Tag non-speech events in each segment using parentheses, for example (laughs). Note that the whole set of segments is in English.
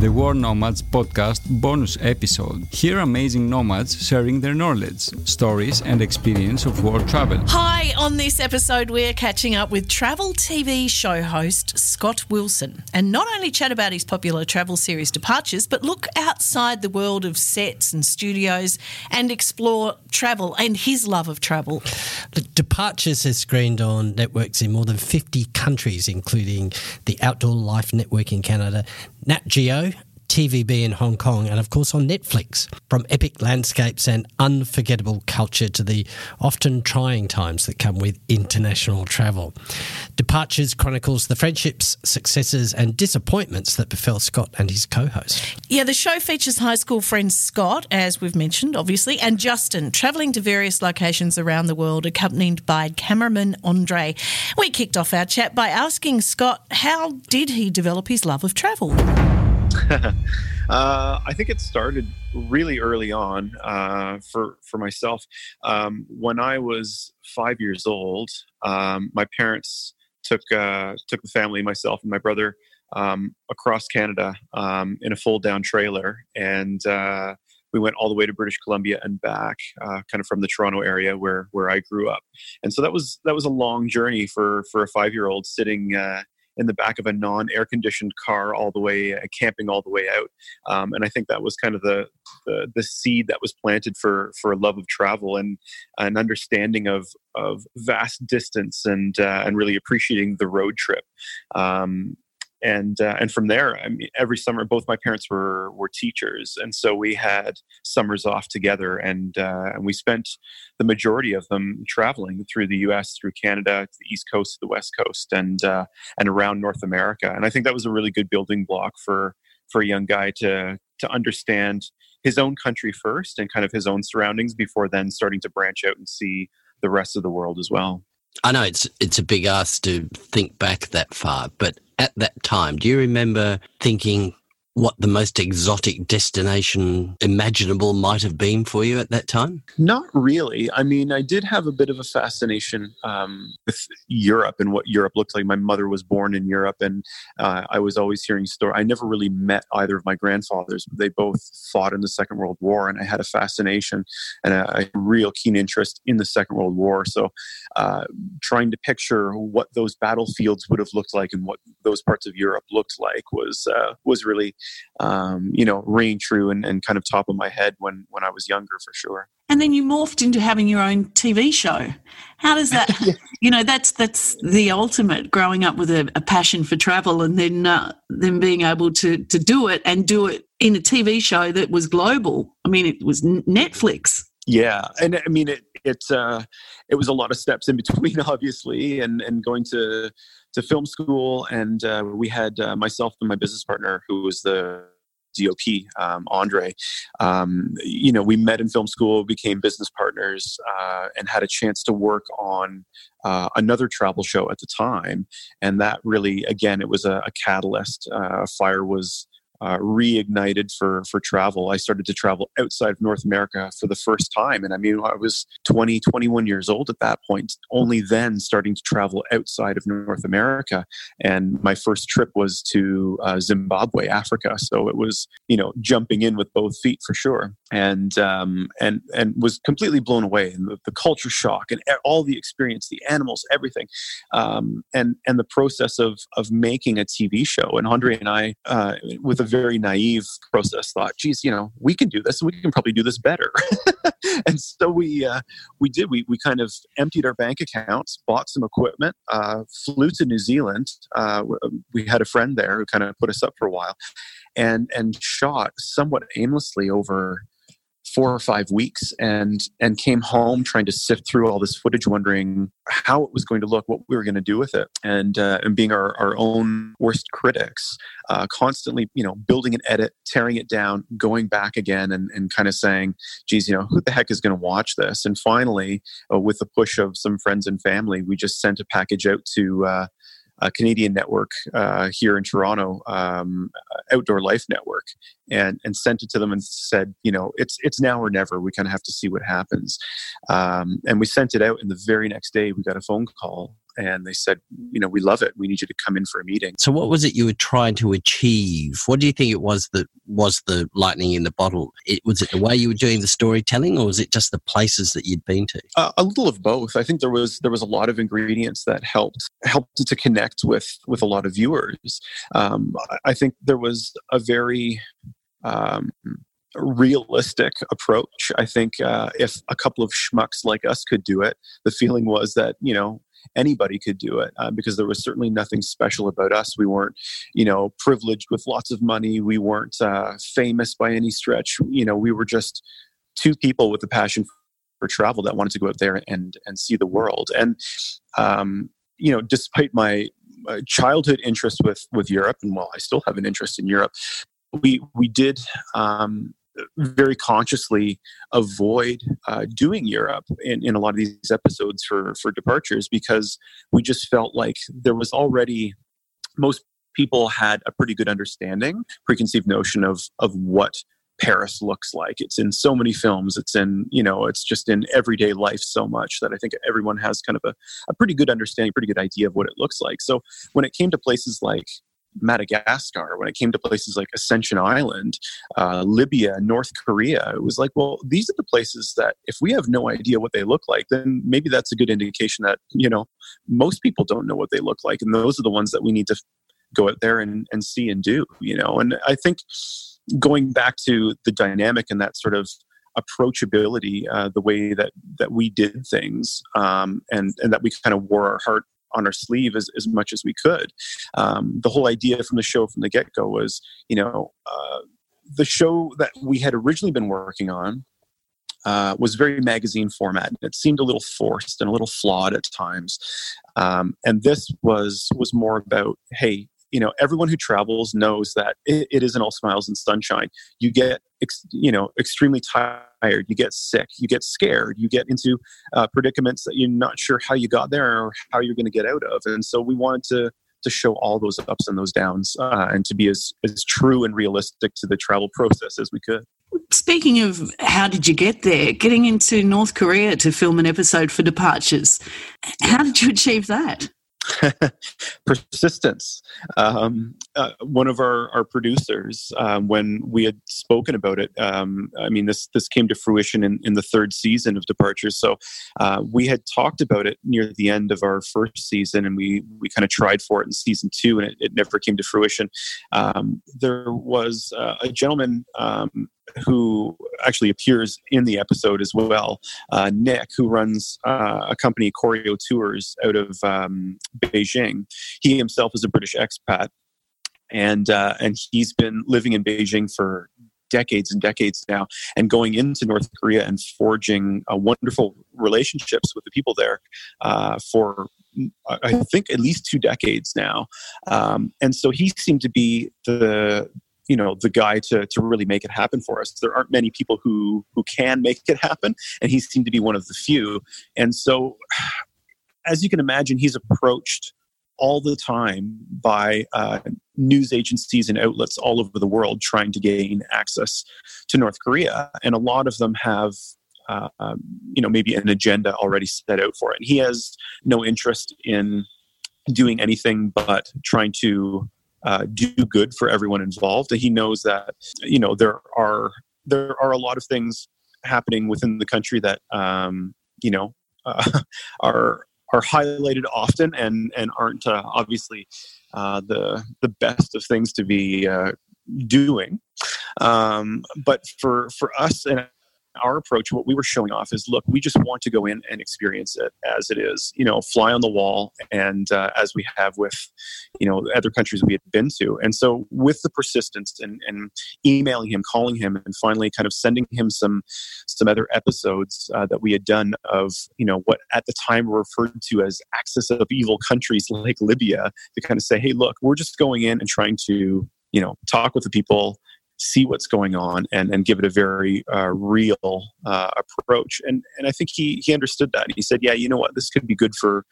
the World Nomads podcast bonus episode. Hear amazing nomads sharing their knowledge, stories, and experience of war travel. Hi, on this episode, we're catching up with travel TV show host Scott Wilson and not only chat about his popular travel series Departures, but look outside the world of sets and studios and explore travel and his love of travel. Departures has screened on networks in more than 50 countries, including the Outdoor Life Network in Canada, Nat Geo, TVB in Hong Kong, and of course on Netflix. From epic landscapes and unforgettable culture to the often trying times that come with international travel. Departures chronicles the friendships, successes, and disappointments that befell Scott and his co host. Yeah, the show features high school friends Scott, as we've mentioned, obviously, and Justin, travelling to various locations around the world, accompanied by cameraman Andre. We kicked off our chat by asking Scott how did he develop his love of travel? (laughs) uh, I think it started really early on uh, for for myself. Um, when I was five years old, um, my parents took uh, took the family, myself and my brother, um, across Canada um, in a fold down trailer, and uh, we went all the way to British Columbia and back, uh, kind of from the Toronto area where where I grew up. And so that was that was a long journey for for a five year old sitting uh, in the back of a non-air conditioned car all the way uh, camping all the way out. Um, and i think that was kind of the, the, the seed that was planted for for a love of travel and an understanding of of vast distance and uh, and really appreciating the road trip. Um, and uh, and from there, I mean, every summer, both my parents were were teachers, and so we had summers off together, and uh, and we spent the majority of them traveling through the U.S., through Canada, to the East Coast, to the West Coast, and uh, and around North America. And I think that was a really good building block for for a young guy to to understand his own country first and kind of his own surroundings before then starting to branch out and see the rest of the world as well. I know it's it's a big ask to think back that far, but at that time, do you remember thinking, what the most exotic destination imaginable might have been for you at that time? Not really. I mean, I did have a bit of a fascination um, with Europe and what Europe looked like. My mother was born in Europe, and uh, I was always hearing stories. I never really met either of my grandfathers. They both fought in the Second World War, and I had a fascination and a, a real keen interest in the Second World War. So, uh, trying to picture what those battlefields would have looked like and what those parts of Europe looked like was uh, was really um, you know, ring true and, and kind of top of my head when when I was younger for sure. And then you morphed into having your own TV show. How does (laughs) that? yeah. You know, that's that's the ultimate. Growing up with a, a passion for travel, and then uh, then being able to to do it and do it in a TV show that was global. I mean, it was Netflix. Yeah, and I mean it. It uh, it was a lot of steps in between, (laughs) obviously, and and going to to film school, and uh, we had uh, myself and my business partner, who was the DOP, um, Andre. Um, you know, we met in film school, became business partners, uh, and had a chance to work on uh, another travel show at the time. And that really, again, it was a, a catalyst. Uh, fire was uh, reignited for for travel. I started to travel outside of North America for the first time, and I mean, I was 20, 21 years old at that point. Only then starting to travel outside of North America, and my first trip was to uh, Zimbabwe, Africa. So it was you know jumping in with both feet for sure, and um, and and was completely blown away. And the, the, culture shock and all the experience, the animals, everything, um, and and the process of of making a TV show. And Andre and I, uh, with a very naive process thought geez you know we can do this and we can probably do this better. (laughs) And so we uh, we did. We, we kind of emptied our bank accounts bought some equipment uh, flew to new zealand uh, we had a friend there who kind of put us up for a while and and shot somewhat aimlessly over four or five weeks and and came home trying to sift through all this footage wondering how it was going to look what we were going to do with it. And uh, and being our, our own worst critics uh, constantly you know building an edit tearing it down going back again and, and kind of saying geez you know who the heck is going to watch this? And finally uh, with the push of some friends and family we just sent a package out to uh, a Canadian network uh, here in Toronto, um, Outdoor Life Network, and and sent it to them and said, you know, it's it's now or never. We kind of have to see what happens. Um, and we sent it out, and the very next day we got a phone call and they said, you know, we love it. We need you to come in for a meeting. So, what was it you were trying to achieve? What do you think it was that was the lightning in the bottle? It, was it the way you were doing the storytelling, or was it just the places that you'd been to? Uh, a little of both. I think there was there was a lot of ingredients that helped helped to connect with with a lot of viewers. Um, I think there was a very um, realistic approach. I think uh, if a couple of schmucks like us could do it, the feeling was that you know anybody could do it uh, because there was certainly nothing special about us. We weren't, you know, privileged with lots of money. We weren't uh, famous by any stretch. You know, we were just two people with a passion for travel that wanted to go out there and and see the world. And um, you know, despite my childhood interest with with Europe, and while I still have an interest in Europe, we we did um, very consciously avoid uh, doing Europe in, in a lot of these episodes for for departures because we just felt like there was already most people had a pretty good understanding, preconceived notion of of what Paris looks like. It's in so many films. It's in, you know, it's just in everyday life so much that I think everyone has kind of a, a pretty good understanding, pretty good idea of what it looks like. So when it came to places like Madagascar, when it came to places like Ascension Island, uh, Libya, North Korea, it was like, well, these are the places that if we have no idea what they look like, then maybe that's a good indication that, you know, most people don't know what they look like. And those are the ones that we need to go out there and, and see and do, you know. And I think going back to the dynamic and that sort of approachability, uh, the way that, that we did things, um, and, and that we kind of wore our heart on our sleeve as, as much as we could. Um, the whole idea from the show from the get go was, you know, uh, the show that we had originally been working on uh, was very magazine format, it seemed a little forced and a little flawed at times. Um, and this was was more about, hey, you know everyone who travels knows that it, it isn't all smiles and sunshine. You get ex, you know extremely tired you get sick you get scared you get into uh, predicaments that you're not sure how you got there or how you're going to get out of. And so we wanted to to show all those ups and those downs uh, and to be as, as true and realistic to the travel process as we could. Speaking of how did you get there, getting into North Korea to film an episode for Departures, how did you achieve that? (laughs) persistence. Um, uh, one of our, our producers, um, when we had spoken about it, um, I mean, this this came to fruition in, in the third season of Departures. So uh, we had talked about it near the end of our first season, and we we kind of tried for it in season two, and it, it never came to fruition. Um, there was uh, a gentleman um, who actually appears in the episode as well, uh, Nick, who runs uh, a company, Koryo Tours, out of um, Beijing. He himself is a British expat, and uh, and he's been living in Beijing for decades and decades now, and going into North Korea and forging uh, wonderful relationships with the people there uh, for I think at least two decades now. Um, and so he seemed to be the you know the guy to to really make it happen for us. There aren't many people who who can make it happen, and he seemed to be one of the few. And so, as you can imagine, he's approached all the time by uh, news agencies and outlets all over the world trying to gain access to North Korea, and a lot of them have. Uh, um, you know, maybe an agenda already set out for it. And he has no interest in doing anything but trying to uh, do good for everyone involved. He knows that you know there are there are a lot of things happening within the country that um, you know uh, (laughs) are are highlighted often and and aren't uh, obviously uh, the the best of things to be uh, doing. Um, but for for us and our approach, what we were showing off is, look, we just want to go in and experience it as it is, you know, fly on the wall, and uh, as we have with, you know, other countries we had been to. And so, with the persistence and, and emailing him, calling him, and finally kind of sending him some some other episodes uh, that we had done of, you know, what at the time were referred to as axis of evil countries like Libya, to kind of say, hey, look, we're just going in and trying to, you know, talk with the people see what's going on and, and give it a very uh, real uh, approach. And and I think he he understood that. He said, yeah, you know what, this could be good for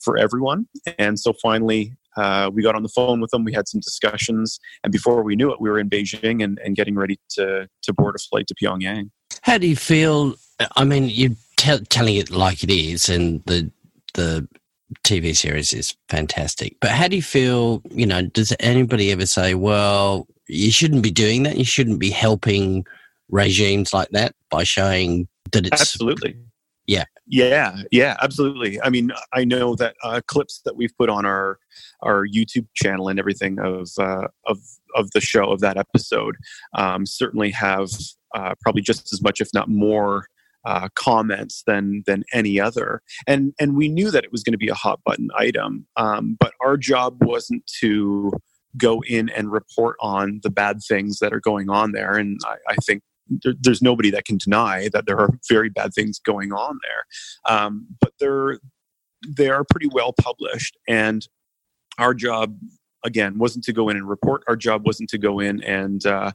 for everyone. And so finally, uh, we got on the phone with them. We had some discussions, and before we knew it, we were in Beijing and, and getting ready to to board a flight to Pyongyang. How do you feel? I mean, you're t- telling it like it is, and the the TV series is fantastic. But how do you feel? You know, does anybody ever say, "Well, you shouldn't be doing that. You shouldn't be helping regimes like that by showing that it's absolutely yeah yeah yeah absolutely i mean i know that uh, clips that we've put on our our youtube channel and everything of uh, of of the show of that episode um, certainly have uh, probably just as much if not more uh, comments than than any other and and we knew that it was going to be a hot button item um, but our job wasn't to go in and report on the bad things that are going on there and i, I think there, there's nobody that can deny that there are very bad things going on there. Um, but they're they are pretty well published, and our job again wasn't to go in and report. Our job wasn't to go in and uh,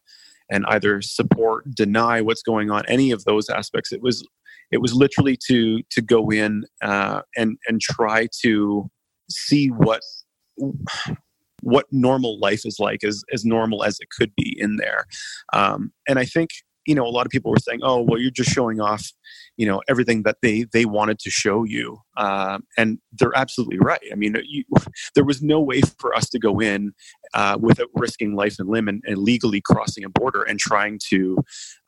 and either support, deny what's going on, any of those aspects. It was it was literally to to go in uh, and and try to see what what normal life is like as as normal as it could be in there um, and i think you know a lot of people were saying oh well you're just showing off you know everything that they they wanted to show you. Um, and they're absolutely right. I mean you, (laughs) there was no way for us to go in uh, without risking life and limb and, and, legally crossing a border and trying to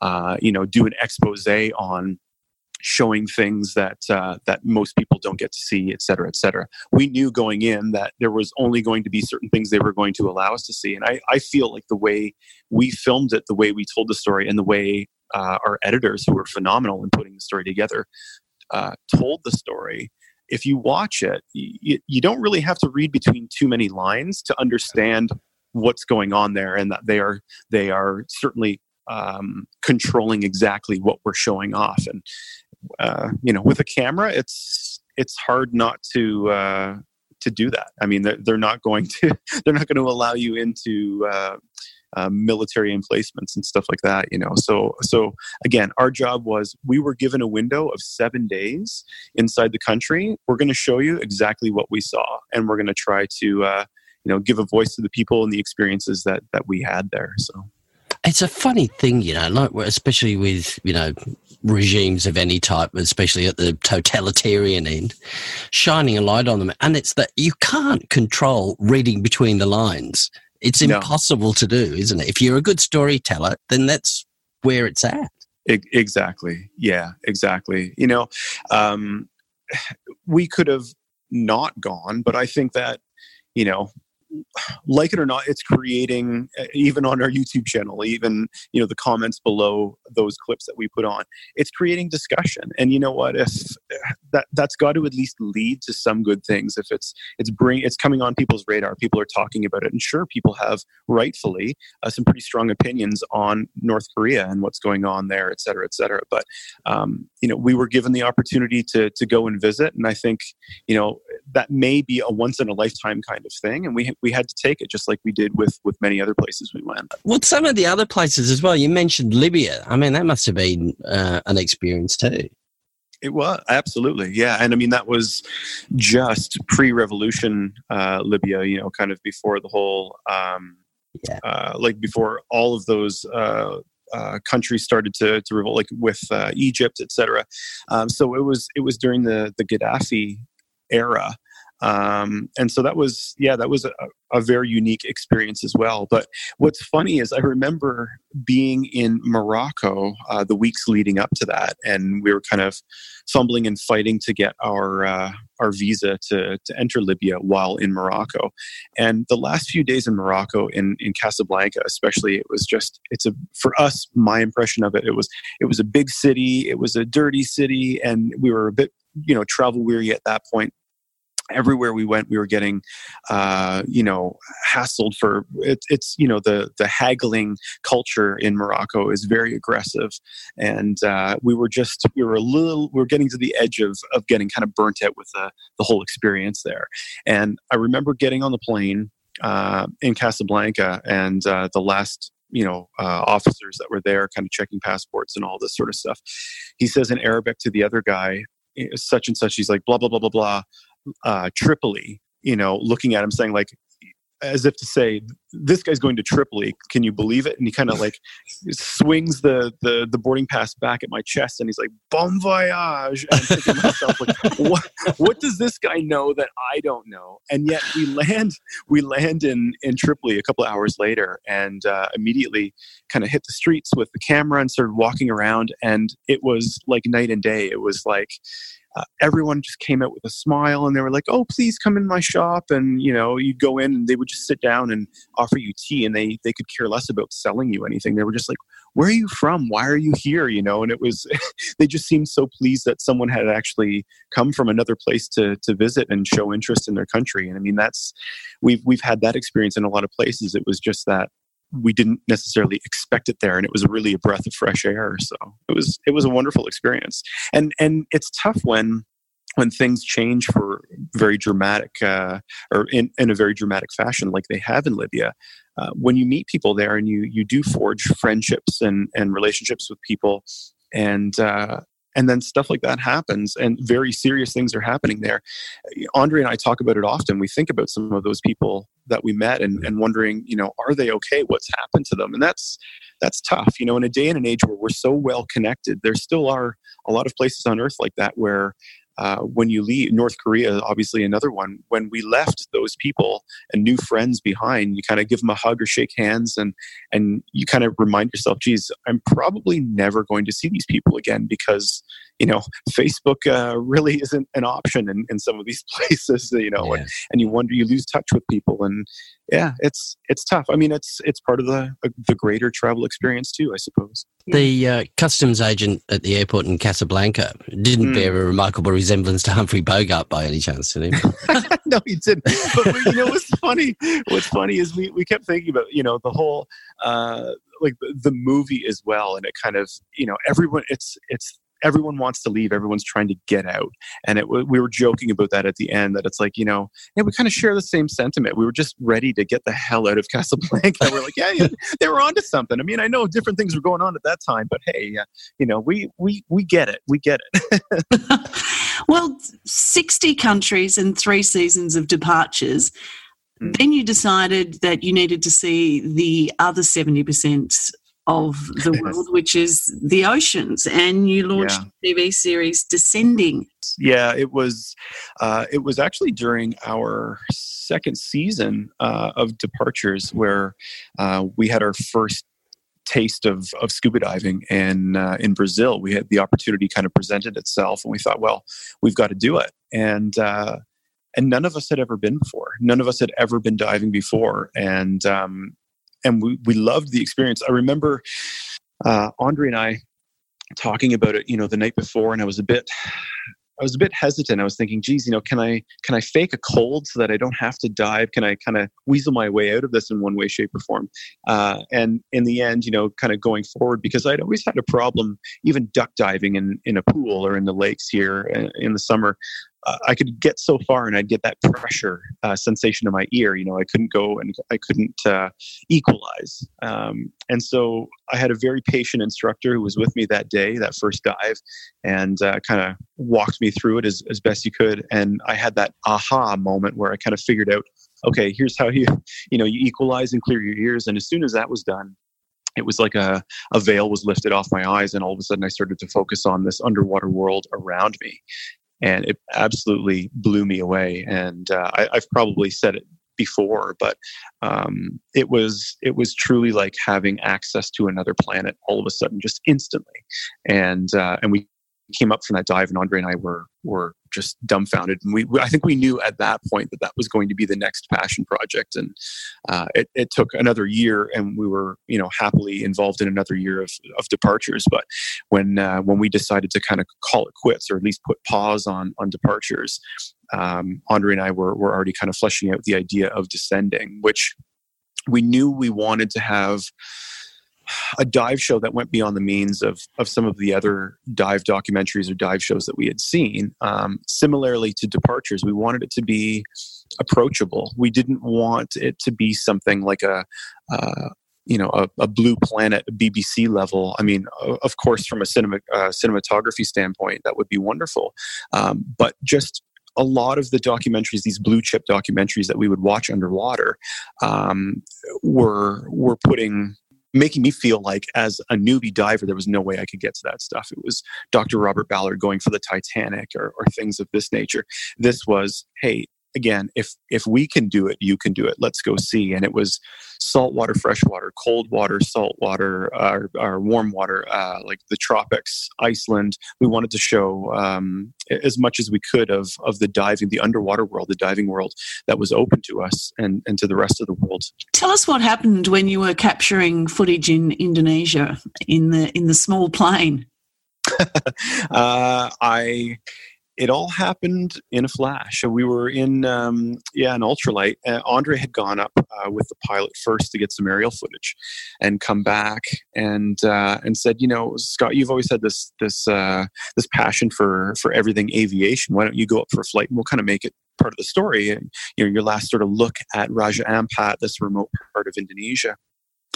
uh, you know do an expose on showing things that uh, that most people don't get to see, et cetera, et cetera. We knew going in that there was only going to be certain things they were going to allow us to see, and I, I feel like the way we filmed it, the way we told the story, and the way uh, our editors, who were phenomenal in putting the story together, uh, told the story. If you watch it, you, you don't really have to read between too many lines to understand what's going on there, and that they are they are certainly um, controlling exactly what we're showing off. And uh, you know, with a camera, it's it's hard not to uh, to do that. I mean, they're, they're not going to (laughs) they're not going to allow you into uh, uh, military emplacements and stuff like that. You know, so so again, our job was we were given a window of seven days inside the country. We're going to show you exactly what we saw, and we're going to try to uh, you know give a voice to the people and the experiences that that we had there. So it's a funny thing, you know, like especially with you know regimes of any type, especially at the totalitarian end, shining a light on them. And it's that you can't control reading between the lines. It's impossible no. to do, isn't it? If you're a good storyteller, then that's where it's at. Exactly. Yeah, exactly. You know, um, (sighs) we could have not gone, but I think that, you know, like it or not, it's creating even on our YouTube channel, even you know the comments below those clips that we put on, it's creating discussion. And you know what? If that that's got to at least lead to some good things. If it's it's bring it's coming on people's radar, people are talking about it, and sure, people have rightfully uh, some pretty strong opinions on North Korea and what's going on there, et cetera, et cetera. But um, you know, we were given the opportunity to to go and visit, and I think you know that may be a once in a lifetime kind of thing, and we we had to take it just like we did with with many other places we went. Well, some of the other places as well. You mentioned Libya. I mean, that must have been uh, an experience too. It was absolutely, yeah, and I mean that was just pre-revolution uh, Libya. You know, kind of before the whole, um, yeah. uh, like before all of those uh, uh, countries started to, to revolt, like with uh, Egypt, etc. Um, so it was it was during the the Gaddafi era, um, and so that was yeah that was a, a, very unique experience as well. But what's funny is i remember being in morocco uh, the weeks leading up to that and we were kind of fumbling and fighting to get our uh, our visa to, to enter libya while in morocco. And the last few days in morocco in, in casablanca especially it was just it's a for us my impression of it it was it was a big city it was a dirty city and we were a bit you know travel weary at that point everywhere we went we were getting uh, you know hassled for it, it's you know the the haggling culture in morocco is very aggressive. And uh, we were just we were a little we were getting to the edge of of getting kind of burnt out with the, the whole experience there. And i remember getting on the plane uh, in casablanca and uh, the last you know uh, officers that were there kind of checking passports and all this sort of stuff. He says in arabic to the other guy such and such he's like blah blah blah blah blah uh, Tripoli, you know, looking at him saying like, as if to say, "This guy's going to Tripoli. Can you believe it?" And he kind of (laughs) like swings the, the the boarding pass back at my chest, and he's like, "Bon voyage!" And I'm thinking to myself, like, (laughs) "What what does this guy know that I don't know?" And yet we land we land in in Tripoli a couple hours later, and uh, immediately kind of hit the streets with the camera and started walking around, and it was like night and day. It was like uh, everyone just came out with a smile and they were like, "Oh, please come in my shop." And you know, you'd go in and they would just sit down and offer you tea, and they they could care less about selling you anything. They were just like, "Where are you from? Why are you here?" You know, and it was (laughs) they just seemed so pleased that someone had actually come from another place to to visit and show interest in their country. And I mean, that's we've we've had that experience in a lot of places. It was just that we didn't necessarily expect it there and it was really a breath of fresh air so it was it was a wonderful experience. And and it's tough when when things change for very dramatic uh, or in, in a very dramatic fashion like they have in libya. Uh, when you meet people there and you you do forge friendships and and relationships with people and uh, and then stuff like that happens and very serious things are happening there. Andre and i talk about it often. We think about some of those people that we met and, mm-hmm. and wondering you know are they okay? What's happened to them? And that's that's tough. You know in a day and an age where we're so well connected there still are a lot of places on earth like that where uh, when you leave North Korea, obviously another one. When we left those people and new friends behind, you kind of give them a hug or shake hands, and and you kind of remind yourself, "Geez, I'm probably never going to see these people again because you know Facebook uh, really isn't an option in, in some of these (laughs) places." You know, and, and you wonder, you lose touch with people, and yeah, it's it's tough. I mean, it's it's part of the uh, the greater travel experience too, I suppose. The uh, customs agent at the airport in Casablanca didn't mm. bear a remarkable resemblance to Humphrey Bogart by any chance, did he? (laughs) no, he didn't. But you know what's funny? What's funny is we, we kept thinking about you know the whole uh, like the, the movie as well, and it kind of you know everyone it's it's everyone wants to leave everyone's trying to get out. And it we were joking about that at the end that it's like you know yeah we kind of share the same sentiment. We were just ready to get the hell out of (laughs) casablanca. We're like yeah, yeah (laughs) they were onto something. I mean i know different things were going on at that time but hey uh, you know we we we get it. We get it. (laughs) Well 60 countries and three seasons of departures. Hmm. then you decided that you needed to see the other 70% of the world, which is the oceans. And you launched yeah. a TV series, Descending. Yeah, it was. Uh, it was actually during our second season uh, of Departures where uh, we had our first taste of, of scuba diving and uh, in Brazil we had the opportunity kind of presented itself and we thought well we've got to do it and uh, and none of us had ever been before none of us had ever been diving before and um, and we, we loved the experience. I remember uh, Andre and I talking about it, you know, the night before, and I was a bit, I was a bit hesitant. I was thinking, geez, you know, can I can I fake a cold so that I don't have to dive? Can I kind of weasel my way out of this in one way, shape, or form? Uh, and in the end, you know, kind of going forward, because I'd always had a problem, even duck diving in in a pool or in the lakes here uh, in the summer I could get so far and I'd get that pressure uh, sensation in my ear. You know, I couldn't go and I couldn't uh, equalize. Um, and so I had a very patient instructor who was with me that day, that first dive, and uh, kind of walked me through it as, as best he could. And I had that aha moment where I kind of figured out, okay, here's how you, you know, you equalize and clear your ears. And as soon as that was done, it was like a, a veil was lifted off my eyes and all of a sudden i started to focus on this underwater world around me and it absolutely blew me away. And uh, I, have probably said it before, but um, it was it was truly like having access to another planet all of a sudden, just instantly. And uh, and we came up from that dive, and Andre and I were were just dumbfounded. And we, I think we knew at that point that that was going to be the next passion project. And uh, it, it, took another year, and we were, you know, happily involved in another year of, of departures. But when uh, when we decided to kind of call it quits, or at least put pause on on departures, um, Andre and I were were already kind of fleshing out the idea of descending, which we knew we wanted to have a dive show that went beyond the means of of some of the other dive documentaries or dive shows that we had seen. Um, similarly to Departures, we wanted it to be approachable. We didn't want it to be something like a uh, you know a, a, blue planet bbc level i mean of course from a cinema uh, cinematography standpoint that would be wonderful um, but just a lot of the documentaries, these blue chip documentaries that we would watch underwater, um, were were putting making me feel like as a newbie diver there was no way i could get to that stuff. It was dr robert ballard going for the titanic or, or things of this nature. This was hey again, if if we can do it, you can do it. Let's go see. And it was salt saltwater, freshwater, cold water, salt water, uh, or warm water, uh, like the tropics, Iceland. We wanted to show um, as much as we could of of the diving, the underwater world, the diving world that was open to us and and to the rest of the world. Tell us what happened when you were capturing footage in Indonesia in the in the small plane. (laughs) uh, I it all happened in a flash. We were in, um, yeah, an ultralight. Uh, Andre had gone up uh, with the pilot first to get some aerial footage, and come back and uh, and said, you know, Scott, you've always had this this uh, this passion for for everything aviation. Why don't you go up for a flight and we'll kind of make it part of the story? And, you know, your last sort of look at Raja Ampat, this remote part of Indonesia.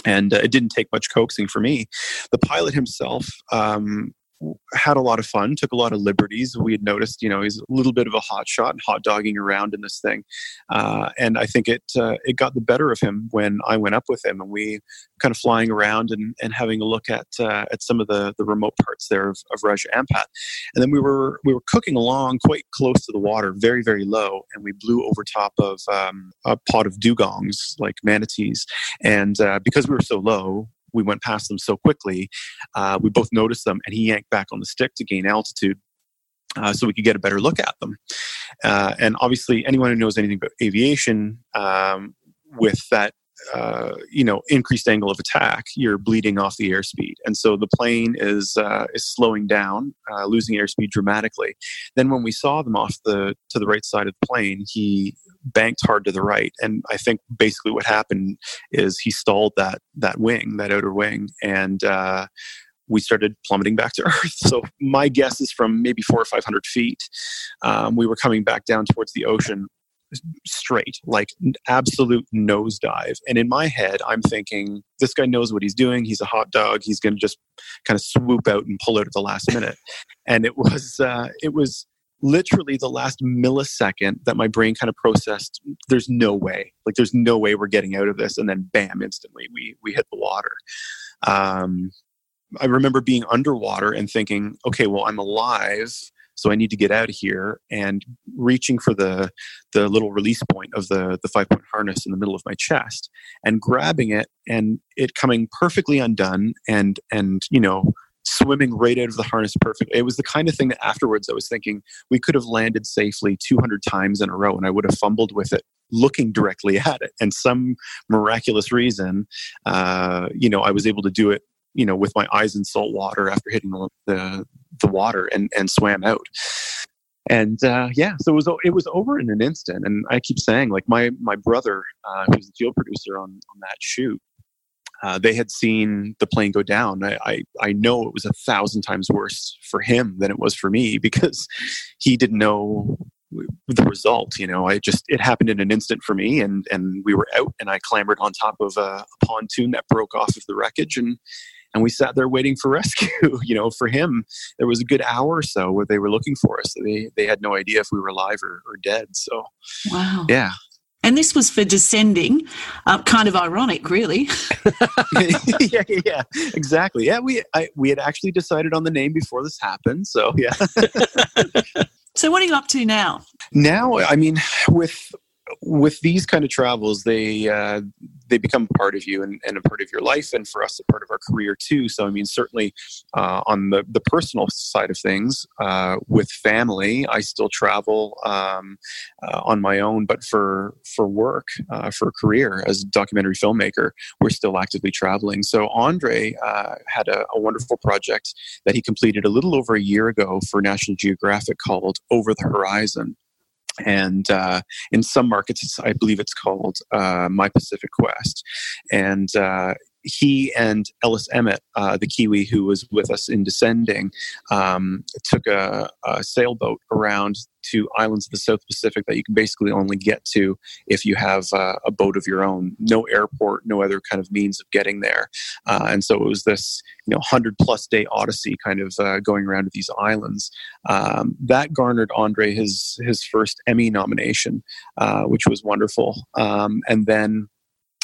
And uh, it didn't take much coaxing for me. The pilot himself um, had a lot of fun, took a lot of liberties. We had noticed, you know, he's a little bit of a hot shot and hot dogging around in this thing. Uh, and I think it uh, it got the better of him when I went up with him and we kind of flying around and, and having a look at uh, at some of the, the remote parts there of, of Raja Ampat. And then we were we were cooking along quite close to the water, very, very low, and we blew over top of um, a pod of dugongs, like manatees. And uh, because we were so low, we went past them so quickly, uh, we both noticed them, and he yanked back on the stick to gain altitude. Uh, so we could get a better look at them. Uh, and obviously, anyone who knows anything about aviation, um, with that uh, you know increased angle of attack, you're bleeding off the airspeed, and so the plane is uh, is slowing down, uh, losing airspeed dramatically. Then when we saw them off the to the right side of the plane, he banked hard to the right, and I think basically what happened is he stalled that that wing, that outer wing, and uh, we started plummeting back to (laughs) earth. So my guess is from maybe four or five hundred feet, um, we were coming back down towards the ocean straight, like absolute nosedive. And in my head, I'm thinking, this guy knows what he's doing. He's a hot dog. He's going to just kind of swoop out and pull out at the last (laughs) minute. and it was, uh, it was literally the last millisecond that my brain kind of processed. There's no way, like, there's no way we're getting out of this. And then, bam! Instantly, we we hit the water. Um, I remember being underwater and thinking, okay, well, I'm alive so I need to get out of here and reaching for the the little release point of the the five point harness in the middle of my chest and grabbing it and it coming perfectly undone and and you know swimming right out of the harness perfectly. It was the kind of thing that afterwards I was thinking we could have landed safely 200 times in a row and I would have fumbled with it looking directly at it. And some miraculous reason, uh, you know, I was able to do it you know with my eyes in salt water after hitting the the, water and and swam out and uh, yeah so it was it was over in an instant and i keep saying like my my brother uh, who's the field producer on on that shoot uh, they had seen the plane go down. I, I, I know it was a thousand times worse for him than it was for me because he didn't know the result. You know, I just it happened in an instant for me, and and we were out, and I clambered on top of a, a pontoon that broke off of the wreckage, and and we sat there waiting for (laughs) rescue. you know, for him, there was a good hour or so where they were looking for us. They they had no idea if we were alive or, or dead. So, wow, yeah. And this was for descending, uh, kind of ironic, really. (laughs) yeah, yeah, exactly. Yeah, we I, we had actually decided on the name before this happened. So yeah. so what are you up to now? Now, I mean, with with these kind of travels, they uh, they become part of you and, and, a part of your life, and for us, a part of our career too. So, I mean, certainly uh, on the, the personal side of things, uh, with family, I still travel um, uh, on my own, but for for work, uh, for a career as a documentary filmmaker, we're still actively traveling. So, Andre uh, had a, a wonderful project that he completed a little over a year ago for National Geographic called Over the Horizon and uh, in some markets, I believe it's called uh, My Pacific Quest. And uh, he and Ellis Emmett, uh, the Kiwi who was with us in descending, um, took a, a, sailboat around to islands of the South Pacific that you can basically only get to if you have uh, a boat of your own. No airport, no other kind of means of getting there. Uh, and so it was this, you know, hundred plus day odyssey, kind of uh, going around to these islands. Um, that garnered Andre his his first Emmy nomination, uh, which was wonderful. Um, and then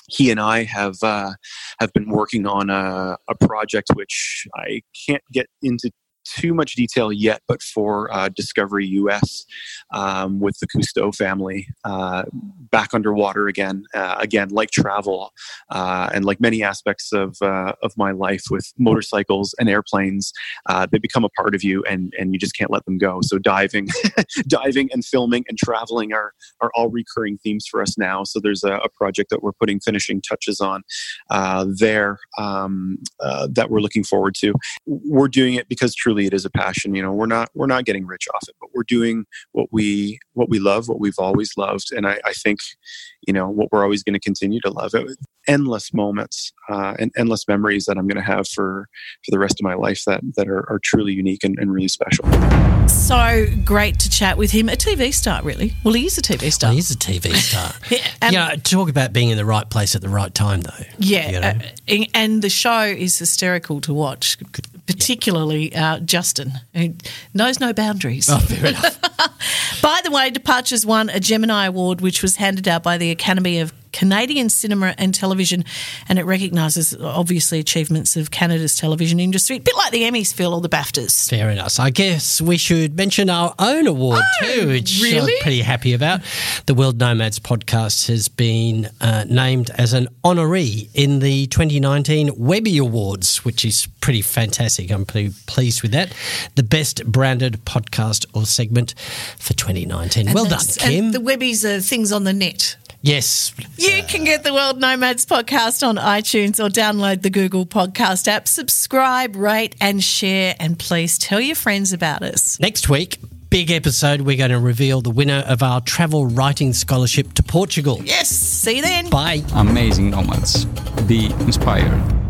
he and I have uh, have been working on a, a project which I can't get into too much detail yet, but for uh, Discovery US um, with the Cousteau family uh, back underwater again, uh, again like travel uh, and like many aspects of uh, of my life with motorcycles and airplanes, uh, they become a part of you and and you just can't let them go. So diving, (laughs) diving and filming and traveling are are all recurring themes for us now. So there's a, a project that we're putting finishing touches on there um, that we're looking forward to. We're doing it because truly truly it is a passion you know we're not we're not getting rich off it but we're doing what we what we love what we've always loved and i, I think you know what we're always going to continue to love it endless moments uh, and endless memories that i'm going to have for for the rest of my life that that are, are truly unique and, and, really special. So great to chat with him. A tv star really. Well he is a tv star. Well, he's a tv star. (laughs) Yeah, you know, talk about being in the right place at the right time though. Yeah you know? uh, and the show is hysterical to watch particularly uh, Justin, who knows no boundaries. Oh, fair enough. (laughs) By the way, Departures won a Gemini Award, which was handed out by the Academy of Canadian cinema and television, and it recognises obviously achievements of Canada's television industry, a bit like the Emmys, Phil, or the BAFTAs. Fair enough. I guess we should mention our own award oh, too, which really? I'm pretty happy about. The World Nomads podcast has been uh, named as an honoree in the 2019 Webby Awards, which is pretty fantastic. I'm pretty pleased with that. The best branded podcast or segment for 2019. And well done, Kim. the Webbies are things on the net. Yes. You uh, can get the World Nomads podcast on iTunes or download the Google Podcast app. Subscribe, rate, and share. And please tell your friends about us. Next week, big episode, we're going to reveal the winner of our travel writing scholarship to Portugal. Yes. See you then. Bye. Amazing Nomads. Be inspired.